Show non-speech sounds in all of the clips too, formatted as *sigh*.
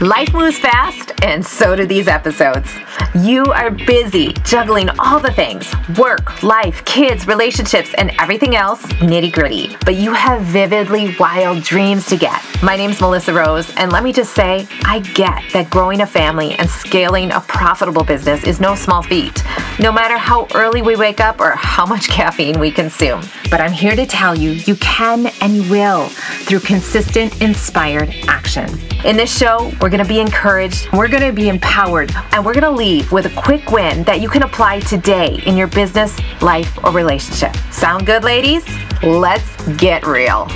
Life moves fast, and so do these episodes. You are busy juggling all the things work, life, kids, relationships, and everything else nitty gritty. But you have vividly wild dreams to get. My name's Melissa Rose, and let me just say, I get that growing a family and scaling a profitable business is no small feat, no matter how early we wake up or how much *laughs* caffeine we consume. But I'm here to tell you, you can and you will through consistent, inspired action. In this show, we're going to be encouraged, we're going to be empowered, and we're going to leave with a quick win that you can apply today in your business, life, or relationship. Sound good, ladies? Let's get real.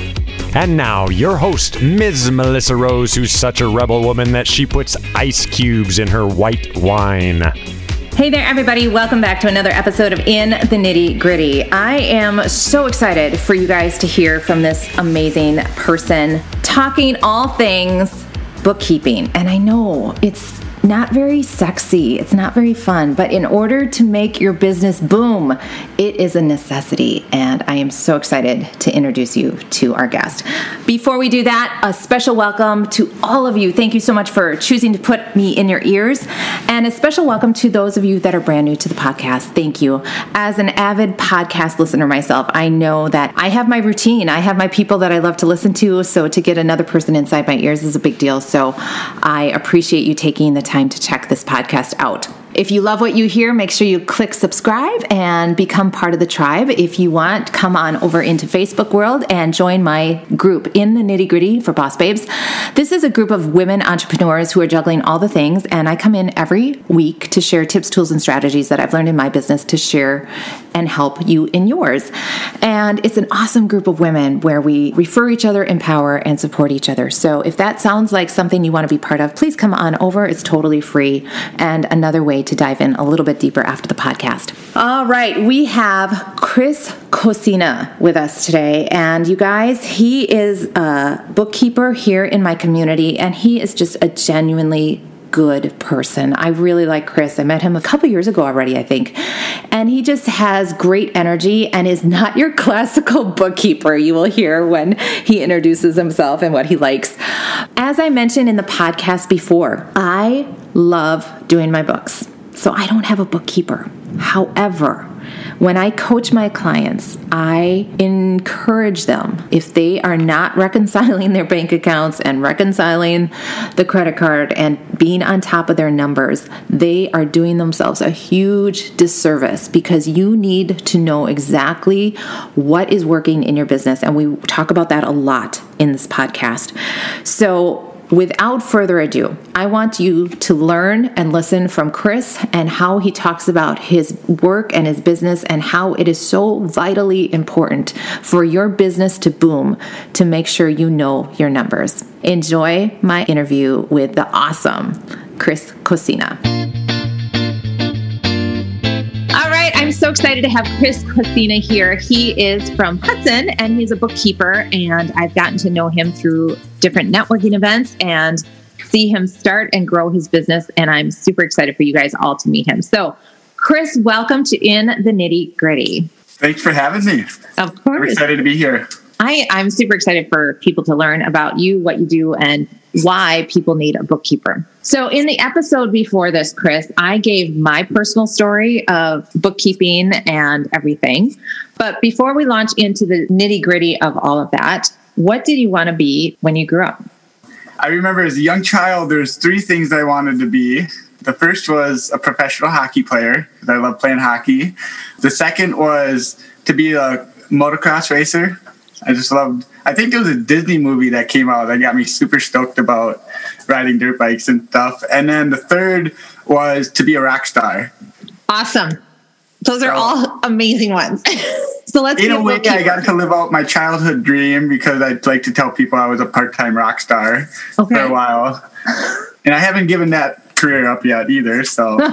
And now, your host, Ms. Melissa Rose, who's such a rebel woman that she puts ice cubes in her white wine. Hey there, everybody. Welcome back to another episode of In the Nitty Gritty. I am so excited for you guys to hear from this amazing person talking all things bookkeeping. And I know it's not very sexy, it's not very fun, but in order to make your business boom, it is a necessity. And I am so excited to introduce you to our guest. Before we do that, a special welcome to all of you. Thank you so much for choosing to put me in your ears. And a special welcome to those of you that are brand new to the podcast. Thank you. As an avid podcast listener myself, I know that I have my routine, I have my people that I love to listen to. So to get another person inside my ears is a big deal. So I appreciate you taking the time to check this podcast out. If you love what you hear, make sure you click subscribe and become part of the tribe. If you want, come on over into Facebook world and join my group in the nitty gritty for Boss Babes. This is a group of women entrepreneurs who are juggling all the things, and I come in every week to share tips, tools, and strategies that I've learned in my business to share and help you in yours. And it's an awesome group of women where we refer each other, empower, and support each other. So if that sounds like something you want to be part of, please come on over. It's totally free and another way to dive in a little bit deeper after the podcast. All right, we have Chris Cosina with us today. And you guys, he is a bookkeeper here in my community, and he is just a genuinely good person. I really like Chris. I met him a couple years ago already, I think. And he just has great energy and is not your *laughs* classical bookkeeper you will hear when he introduces himself and what he likes. As I mentioned in the podcast before, I love doing my books. So I don't have a bookkeeper. However, when I coach my clients, I encourage them if they are not *laughs* reconciling their bank accounts and reconciling the credit card and being on top of their numbers, they are doing themselves a huge disservice because you need to know exactly what is working in your business. And we talk about that a lot in this podcast. So, without further ado, I want you to learn and listen from Chris and how he talks about his work and his business and how it is so vitally important for your business to boom to make sure you know your numbers. Enjoy my interview with the awesome Chris Cosina. I'm so excited to have Chris Cosina here. He is from Hudson and he's a bookkeeper, and I've gotten to know him through different networking events and see him start and grow his business. And I'm super excited for you guys all to meet him. So, Chris, welcome to In the Nitty Gritty. Thanks for having me. Of course. I'm excited to be here. I, I'm super excited for people to learn about you, what you do, and why people need a bookkeeper. So, in the episode before this, Chris, I gave my personal story of bookkeeping and everything. But before we launch into the nitty gritty of all of that, what did you want to be when you grew up? I remember as a young child, there's three things I wanted to be. The first was a professional hockey player because I love playing hockey. The second was to be a motocross racer. I just loved. I think there was a Disney movie that came out that got me super stoked about riding dirt bikes and stuff. And then the third was to be a rock star. Awesome. Those are so, all amazing ones. *laughs* so let's. In a way, I got to live out my childhood dream because I'd like to tell people I was a part-time rock star okay. for a while, *laughs* and I haven't given that career up yet either. So. *laughs*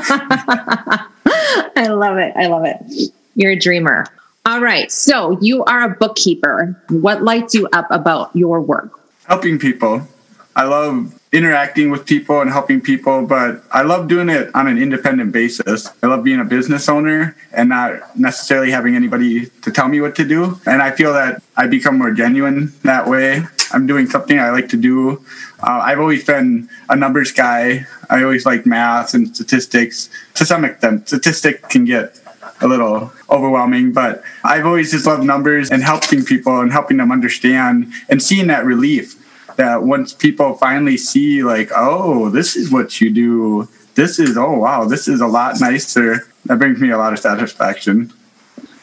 I love it. I love it. You're a dreamer. All right. So you are a bookkeeper. What lights you up about your work? Helping people. I love interacting with people and helping people, but I love doing it on an independent basis. I love being a business owner and not necessarily having anybody to tell me what to do. And I feel that I become more genuine that way. I'm doing something I like to do. Uh, I've always been a numbers guy. I always like math and statistics. To some extent, statistics can get a little overwhelming, but I've always just loved numbers and helping people and helping them understand and seeing that relief that once people finally see, like, oh, this is what you do. This is, oh, wow, this is a lot nicer. That brings me a lot of satisfaction.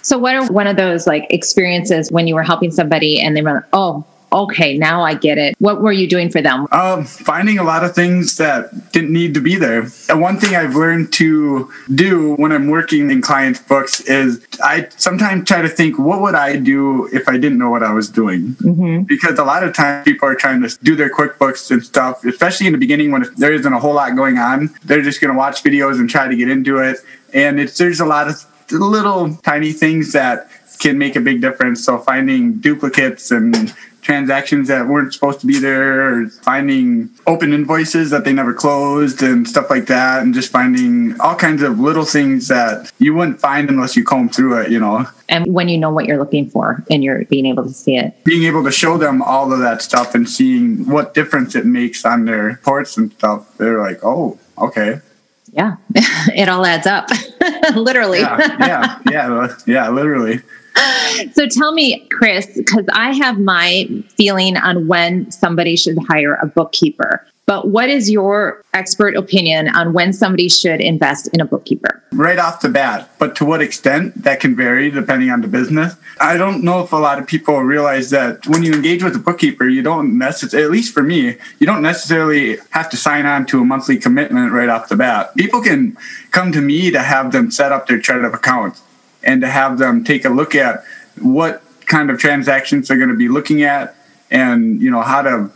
So, what are one of those like experiences when you were helping somebody and they were, like, oh, okay, now I get it. What were you doing for them? Um, finding a lot of things that didn't need to be there. And one thing I've learned to do when I'm working in clients' books is I sometimes try to think, what would I do if I didn't know what I was doing? Mm-hmm. Because a lot of times people are trying to do their QuickBooks and stuff, especially in the beginning when there isn't a whole lot going on. They're just going to watch videos and try to get into it. And it's there's a lot of little tiny things that can make a big difference. So finding duplicates and transactions that weren't supposed to be there, or finding open invoices that they never closed and stuff like that, and just finding all kinds of little things that you wouldn't find unless you comb through it, you know. And when you know what you're looking for and you're being able to see it. Being able to show them all of that stuff and seeing what difference it makes on their reports and stuff, they're like, oh, okay. Yeah, *laughs* it all adds up, *laughs* literally. Yeah, yeah, yeah, *laughs* yeah, literally so tell me, Chris, because I have my feeling on when somebody should hire a bookkeeper. But what is your expert opinion on when somebody should invest in a bookkeeper? Right off the bat, but to what extent that can vary depending on the business. I don't know if a lot of people realize that when you engage with a bookkeeper, you don't necessarily, at least for me, you don't necessarily have to sign on to a monthly commitment right off the bat. People can come to me to have them set up their chart of accounts and to have them take a look at what kind of transactions they're going to be looking at and you know how to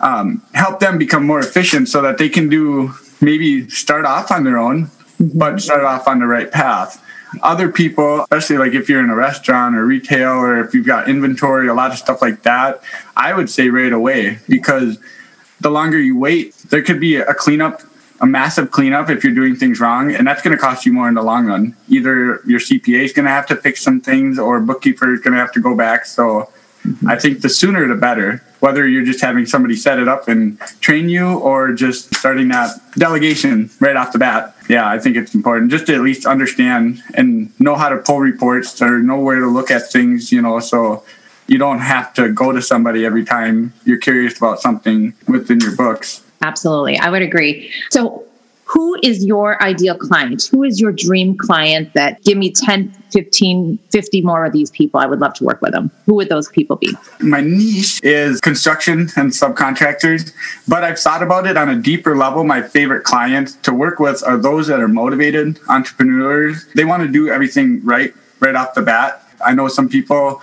um, help them become more efficient so that they can do maybe start off on their own mm-hmm. but start off on the right path other people especially like if you're in a restaurant or retail or if you've got inventory a lot of stuff like that i would say right away because the longer you wait there could be a cleanup a massive cleanup if you're doing things wrong, and that's going to cost you more in the long run. Either your CPA is going to have to fix some things, or bookkeeper is going to have to go back. So. I think the sooner the better. Whether you're just having somebody set it up and train you, or just starting that delegation right off the bat. Yeah, I think it's important just to at least understand and know how to pull reports or know where to look at things. You know, so you don't have to go to somebody every time you're curious about something within your books. Absolutely. I would agree. So, who is your ideal client? Who is your dream client that give me 10, 15, 50 more of these people? I would love to work with them. Who would those people be? My niche is construction and subcontractors, but I've thought about it on a deeper level. My favorite clients to work with are those that are motivated entrepreneurs. They want to do everything right, right off the bat. I know some people,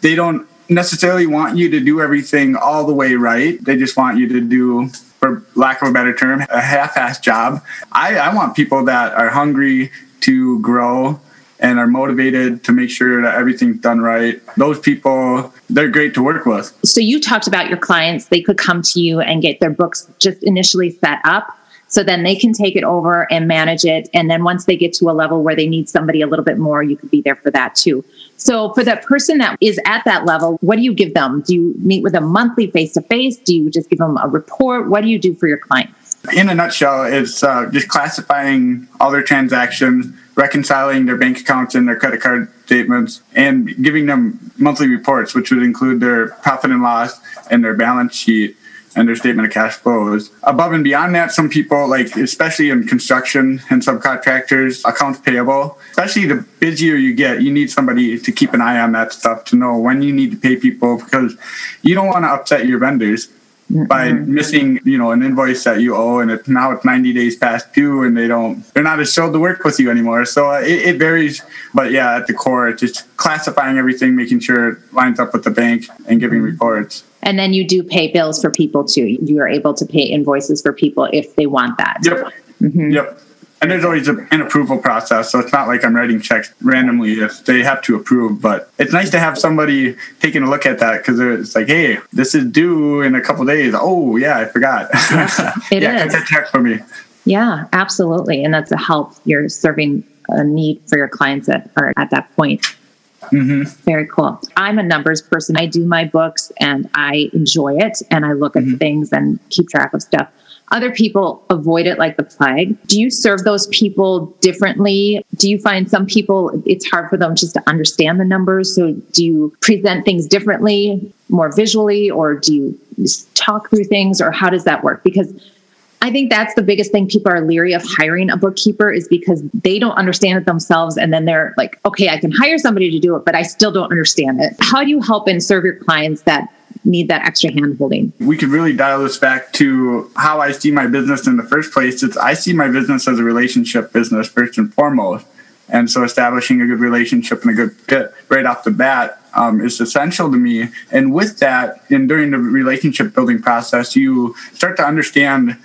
they don't necessarily want you to do everything all the way right. They just want you to do for lack of a better term, a half-assed job. I, I want people that are hungry to grow and are motivated to make sure that everything's done right. Those people, they're great to work with. So you talked about your clients, they could come to you and get their books just initially set up. So then they can take it over and manage it. And then once they get to a level where they need somebody a little bit more, you could be there for that too. So for that person that is at that level, what do you give them? Do you meet with them monthly face to face? Do you just give them a report? What do you do for your clients? In a nutshell, it's uh, just classifying all their transactions, reconciling their bank accounts and their credit card statements, and giving them monthly reports, which would include their profit and loss and their balance sheet and their statement of cash flows. Above and beyond that, some people, like especially in construction and subcontractors, accounts payable, especially the busier you get, you need somebody to keep an eye on that stuff to know when you need to pay people because you don't want to upset your vendors by missing you know an invoice that you owe and it, now it's 90 days past due and they don't they're not as thrilled to work with you anymore. So uh, it, it, varies but yeah at the core it's just classifying everything making sure it lines up with the bank and giving mm-hmm. reports and then you do pay bills for people too. You are able to pay invoices for people if they want that. Yep. Mm-hmm. Yep. And there's always an approval process, so it's not like I'm writing checks randomly if they have to approve. But it's nice to have somebody taking a look at that because it's like, hey, this is due in a couple days. Oh yeah, I forgot. *laughs* Yeah, it yeah, is. a check for me. Yeah, absolutely, and that's a help. You're serving a need for your clients that are at that point. Mm-hmm. Very cool. I'm a numbers person. I do my books and I enjoy it and I look at mm-hmm. things and keep track of stuff. Other people avoid it like the plague. Do you serve those people differently? Do you find some people it's hard for them just to understand the numbers? So do you present things differently, more visually, or do you talk through things, or how does that work? Because I think that's the biggest thing people are leery of hiring a bookkeeper is because they don't understand it themselves. And then they're like, okay, I can hire somebody to do it, but I still don't understand it. How do you help and serve your clients that need that extra hand holding? We could really dial this back to how I see my business in the first place. It's I see my business as a relationship business first and foremost. And so establishing a good relationship and a good fit right off the bat um, is essential to me. And with that, and during the relationship building process, you start to understand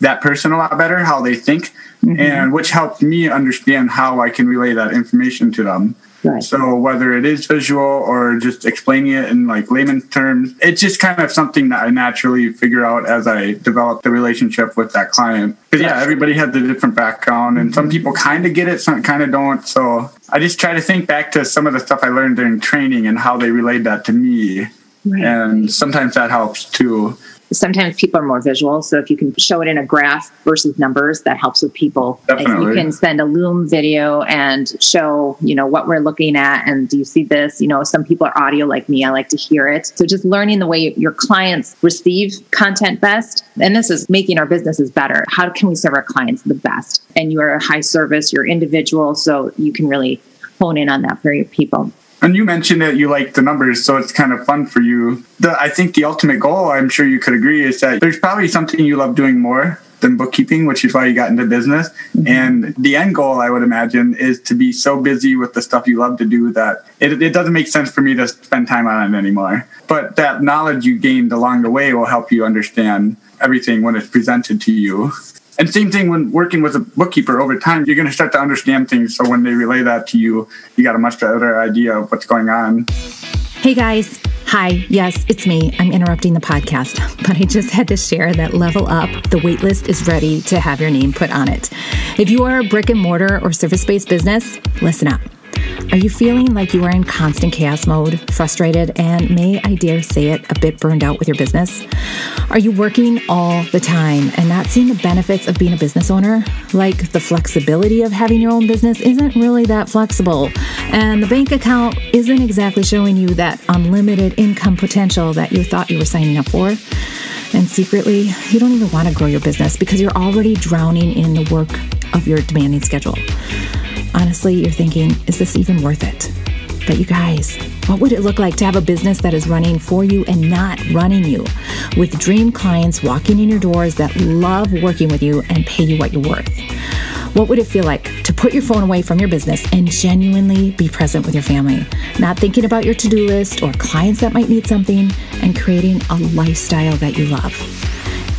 that person a lot better, how they think, mm-hmm. and which helped me understand how I can relay that information to them. Right. So whether it is visual or just explaining it in like layman terms, it's just kind of something that I naturally figure out as I develop the relationship with that client. Because yeah, everybody has a different background, and some people kind of get it, some kind of don't. So I just try to think back to some of the stuff I learned during training and how they relayed that to me. Right. And sometimes that helps too sometimes people are more visual. So if you can show it in a graph versus numbers, that helps with people. Definitely. You can send a Loom video and show, you know, what we're looking at. And do you see this? You know, some people are audio like me. I like to hear it. So just learning the way your clients receive content best. And this is making our businesses better. How can we serve our clients the best? And you are a high service, you're individual. So you can really hone in on that for your people. And you mentioned that you like the numbers, so it's kind of fun for you. The, I think the ultimate goal, I'm sure you could agree, is that there's probably something you love doing more than bookkeeping, which is why you got into business. Mm-hmm. And the end goal, I would imagine, is to be so busy with the stuff you love to do that it, it doesn't make sense for me to spend time on it anymore. But that knowledge you gained along the way will help you understand everything when it's presented to you. And same thing when working with a bookkeeper over time, you're going to start to understand things. So when they relay that to you, you got a much better idea of what's going on. Hey guys. Hi, yes, it's me. I'm interrupting the podcast, *laughs* but I just had to share that Level Up, the waitlist is ready to have your name put on it. If you are a brick and mortar or service based business, listen up. Are you feeling like you are in constant chaos mode, frustrated, and may I dare say it, a bit burned out with your business? Are you working all the time and not seeing the benefits of being a business owner? Like the flexibility of having your own business isn't really that flexible, and the bank account isn't exactly showing you that unlimited income potential that you thought you were signing up for? And secretly, you don't even want to grow your business because you're already drowning in the work of your demanding schedule. Honestly, you're thinking, is this even worth it? But you guys, what would it look like to have a business that is running for you and not running you? With dream clients walking in your doors that love working with you and pay you what you're worth. What would it feel like to put your phone away from your business and genuinely be present with your family? Not thinking about your to do list or clients that might need something and creating a lifestyle that you love.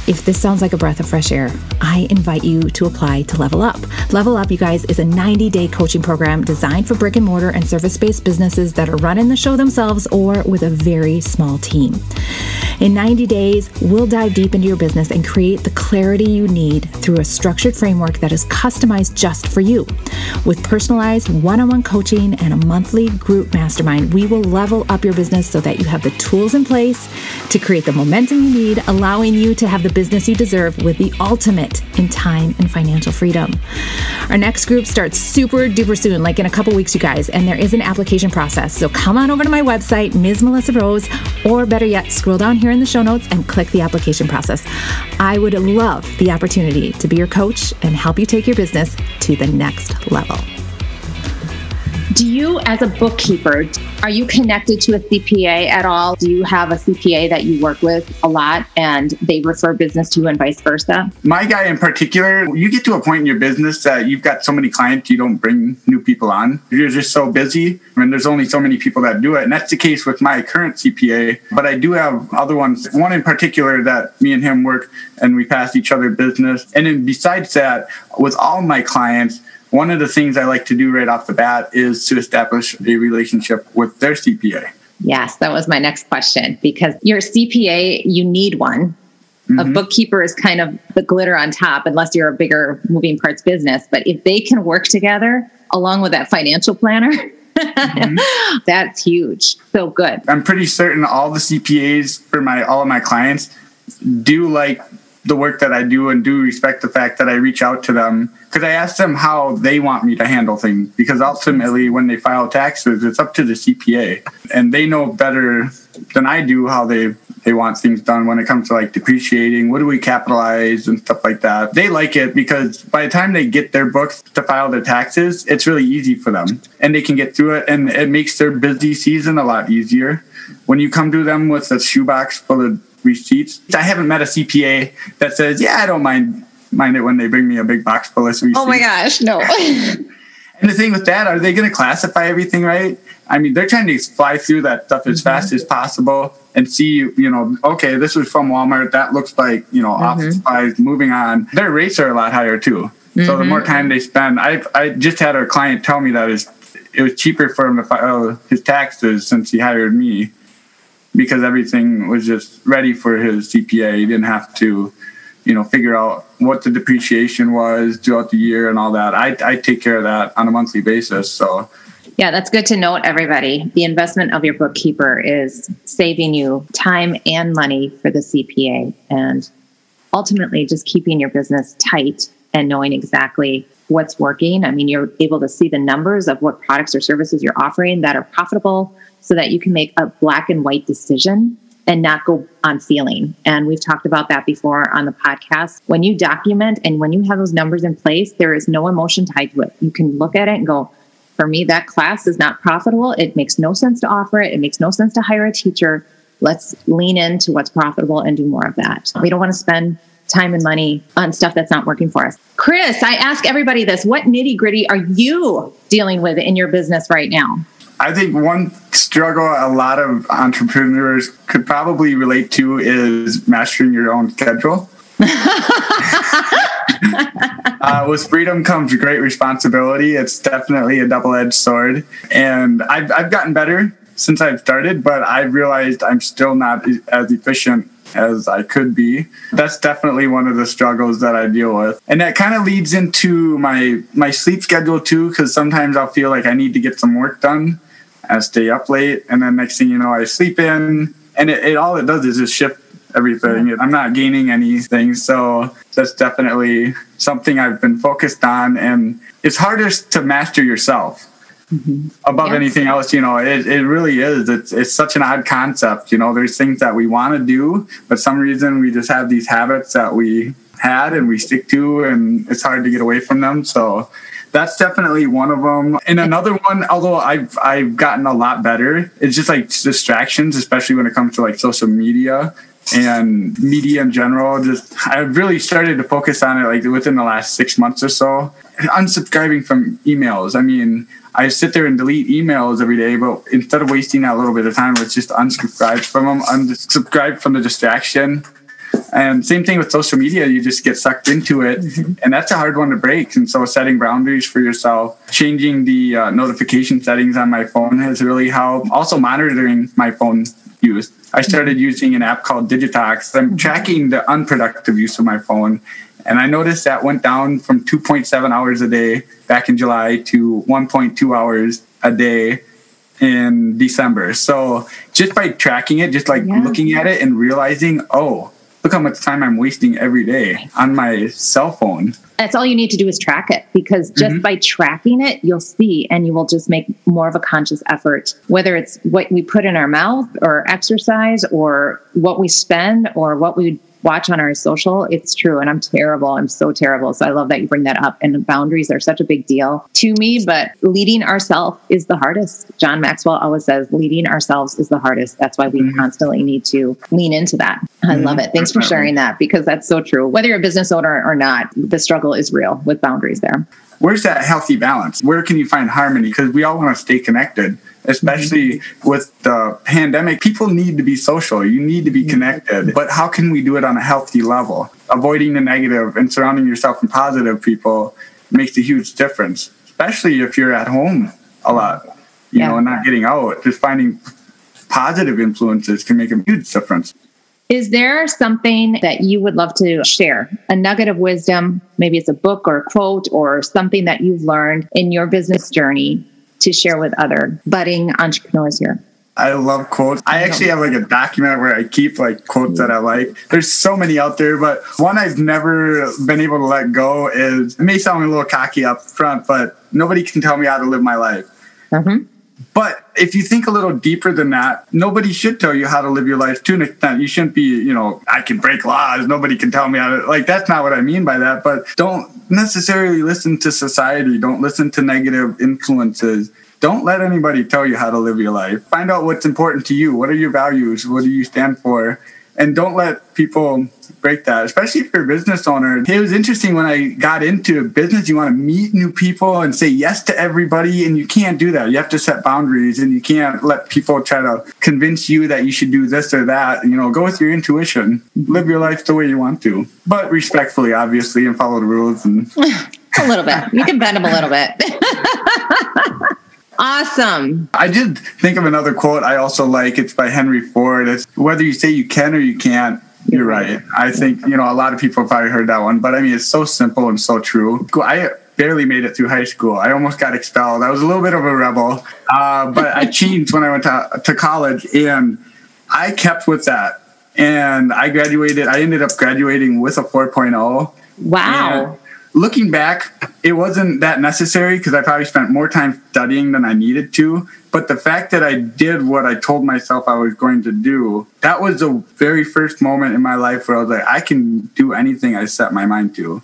If this sounds like a breath of fresh air, I invite you to apply to Level Up. Level Up, you guys, is a 90 day coaching program designed for brick and mortar and service based businesses that are running the show themselves or with a very small team. In 90 days, we'll dive deep into your business and create the clarity you need through a structured framework that is customized just for you. With personalized one on one coaching and a monthly group mastermind, we will level up your business so that you have the tools in place to create the momentum you need, allowing you to have the business you deserve with the ultimate in time and financial freedom. Our next group starts super duper soon, like in a couple weeks, you guys, and there is an application process. So come on over to my website, Ms. Melissa Rose, or better yet, scroll down here in the show notes and click the application process. I would love the opportunity to be your coach and help you take your business to the next level. Do you, as a bookkeeper, are you connected to a CPA at all? Do you have a CPA that you work with a lot and they refer business to you and vice versa? My guy in particular, you get to a point in your business that you've got so many clients, you don't bring new people on. You're just so busy. I mean, there's only so many people that do it. And that's the case with my current CPA. But I do have other ones, one in particular that me and him work and we pass each other business. And then besides that, with all my clients, one of the things I like to do right off the bat is to establish a relationship with their CPA. Yes, that was my next question because your CPA, you need one. Mm-hmm. A bookkeeper is kind of the glitter on top, unless you're a bigger moving parts business. But if they can work together along with that financial planner, mm-hmm. *laughs* That's huge. So good. I'm pretty certain all the CPAs for my all of my clients do like the work that I do and do respect the fact that I reach out to them. Because I ask them how they want me to handle things because ultimately when they file taxes it's up to the CPA and they know better than I do how they they want things done when it comes to like depreciating what do we capitalize and stuff like that. They like it because by the time they get their books to file their taxes it's really easy for them. And they can get through it and it makes their busy season a lot easier. When you come to them with a shoebox full of receipts. I haven't met a CPA that says, "Yeah, I don't mind mind it when they bring me a big box full of receipts." Oh my gosh, no. *laughs* and the thing with that, are they going to classify everything right? I mean, they're trying to fly through that stuff as mm-hmm. fast as possible and see, you know, okay, this was from Walmart. That looks like, you know, mm-hmm. office supplies. Moving on, their rates are a lot higher too. Mm-hmm. So the more mm-hmm. time they spend, I I just had a client tell me that it was cheaper for him to file his taxes since he hired me because everything was just ready for his CPA. He didn't have to, you know, figure out what the depreciation was throughout the year and all that. I, I take care of that on a monthly basis. So, yeah, that's good to note, everybody. The investment of your bookkeeper is saving you time and money for the CPA and ultimately just keeping your business tight and knowing exactly what's working. I mean, you're able to see the numbers of what products or services you're offering that are profitable so that you can make a black and white decision and not go on feeling. And we've talked about that before on the podcast. When you document and when you have those numbers in place, there is no emotion tied to it. You can look at it and go, for me, that class is not profitable. It makes no sense to offer it. It makes no sense to hire a teacher. Let's lean into what's profitable and do more of that. We don't want to spend time and money on stuff that's not working for us. Chris, I ask everybody this what nitty gritty are you dealing with in your business right now? I think one struggle a lot of entrepreneurs could probably relate to is mastering your own schedule. *laughs* uh, with freedom comes great responsibility. It's definitely a double edged sword. And I've, I've gotten better since I've started, but I've realized I'm still not as efficient as I could be. That's definitely one of the struggles that I deal with. And that kind of leads into my my sleep schedule too cuz sometimes I'll feel like I need to get some work done I stay up late, and then next thing you know, I sleep in, and it, it all it does is just shift everything. I'm not gaining anything, so that's definitely something I've been focused on, and it's hardest to master yourself. Mm-hmm. above yes. anything else you know it, it really is it's, it's such an odd concept you know there's things that we want to do but some reason we just have these habits that we had and we stick to and it's hard to get away from them so that's definitely one of them. And another one, although I've I've gotten a lot better, it's just like distractions, especially when it comes to like social media and media in general. Just I've really started to focus on it like within the last six months or so. Unsubscribing from emails. I mean, I sit there and delete emails every day, but instead of wasting that little bit of time, let's just unsubscribe from them, unsubscribe from the distraction and same thing with social media, you just get sucked into it. Mm-hmm. And that's a hard one to break. And so setting boundaries for yourself, changing the uh, notification settings on my phone has really helped. Also monitoring my phone use. I started using an app called Digitox. I'm tracking the unproductive use of my phone. And I noticed that went down from 2.7 hours a day back in July to 1.2 hours a day in December. So just by tracking it, just like yeah. looking at it and realizing, oh, look how much time I'm wasting every day on my cell phone. That's all you need to do is track it because just mm-hmm. by tracking it, you'll see and you will just make more of a conscious effort, whether it's what we put in our mouth or exercise or what we spend or what we watch on our social, it's true. And I'm terrible. I'm so terrible. So I love that you bring that up. And boundaries are such a big deal to me, but leading ourselves is the hardest. John Maxwell always says leading ourselves is the hardest. That's why we mm-hmm. constantly need to lean into that. I mm-hmm. love it. Thanks for sharing that because that's so true. Whether you're a business owner or not, the struggle is real with boundaries there. Where's that healthy balance? Where can you find harmony? Because we all want to stay connected especially with the pandemic. People need to be social. You need to be connected. But how can we do it on a healthy level? Avoiding the negative and surrounding yourself with positive people makes a huge difference, especially if you're at home a lot, you yeah. know, and not getting out. Just finding positive influences can make a huge difference. Is there something that you would love to share? A nugget of wisdom, maybe it's a book or a quote or something that you've learned in your business journey to share with other budding entrepreneurs here? I love quotes. I actually have like a document where I keep like quotes that I like. There's so many out there, but one I've never been able to let go is it may sound a little cocky up front, but nobody can tell me how to live my life. Mm-hmm. But if you think a little deeper than that, nobody should tell you how to live your life to an extent. You shouldn't be, you know, I can break laws. Nobody can tell me how to, like, that's not what I mean by that. But don't necessarily listen to society. Don't listen to negative influences don't let anybody tell you how to live your life. Find out what's important to you. What are your values? What do you stand for? And don't let people break that, especially if you're a business owner. It was interesting when I got into business, you want to meet new people and say yes to everybody, and you can't do that. You have to set boundaries and you can't let people try to convince you that you should do this or that. You know, go with your intuition, live your life the way you want to, but respectfully, obviously, and follow the rules. And *laughs* a little bit. You can bend them a little bit. *laughs* Awesome. I did think of another quote I also like. It's by Henry Ford. It's whether you say you can or you can't, you're right. I think, you know, a lot of people have probably heard that one, but I mean, it's so simple and so true. I barely made it through high school. I almost got expelled. I was a little bit of a rebel, uh, but I *laughs* changed when I went to, to college and I kept with that. And I graduated, I ended up graduating with a 4.0. Wow looking back, it wasn't that necessary because I probably spent more time studying than I needed to. But the fact that I did what I told myself I was going to do, that was the very first moment in my life where I was like, I can do anything I set my mind to.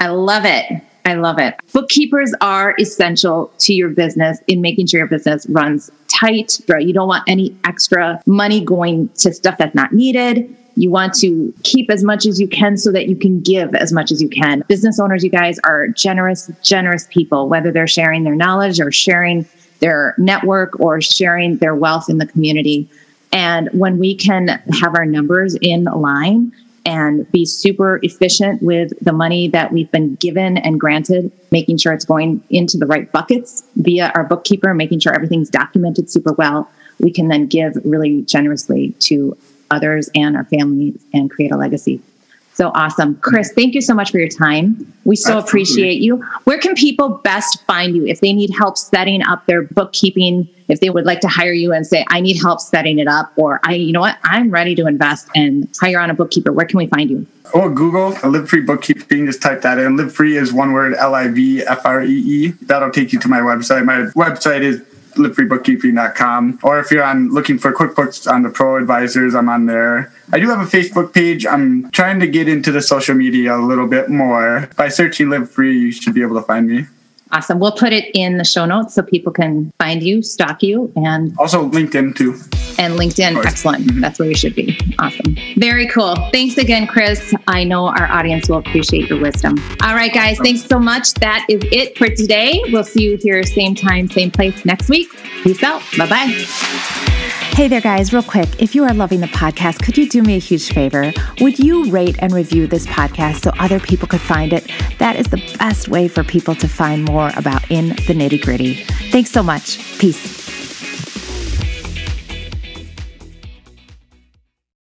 I love it. I love it. Bookkeepers are essential to your business in making sure your business runs tight. Right? You don't want any extra money going to stuff that's not needed you want to keep as much as you can so that you can give as much as you can. Business owners, you guys are generous, generous people, whether they're sharing their knowledge or sharing their network or sharing their wealth in the community. And when we can have our numbers in line and be super efficient with the money that we've been given and granted, making sure it's going into the right buckets via our bookkeeper, making sure everything's documented super well, we can then give really generously to others and our families and create a legacy. So awesome. Chris, thank you so much for your time. We so Absolutely. appreciate you. Where can people best find you if they need help setting up their bookkeeping? If they would like to hire you and say, I need help setting it up, or I, you know what, I'm ready to invest and hire on a bookkeeper, where can we find you? Oh, Google, Live Free Bookkeeping, just type that in. Live Free is one word, L I V F R E E. That'll take you to my website. My website is livefreebookkeeping.com. Or if you're on looking for QuickBooks on the Pro Advisors, I'm on there. I do have a Facebook page. I'm trying to get into the social media a little bit more. By searching Live Free, you should be able to find me. Awesome. We'll put it in the show notes so people can find you, stalk you, and also LinkedIn too. And LinkedIn, excellent. Mm-hmm. That's where you should be. Awesome. Very cool. Thanks again, Chris. I know our audience will appreciate your wisdom. All right, guys. Thanks so much. That is it for today. We'll see you here, same time, same place next week. Peace out. Bye bye. Hey there, guys, real quick. If you are loving the podcast, could you do me a huge favor? Would you rate and review this podcast so other people could find it? That is the best way for people to find more about In the Nitty Gritty. Thanks so much. Peace.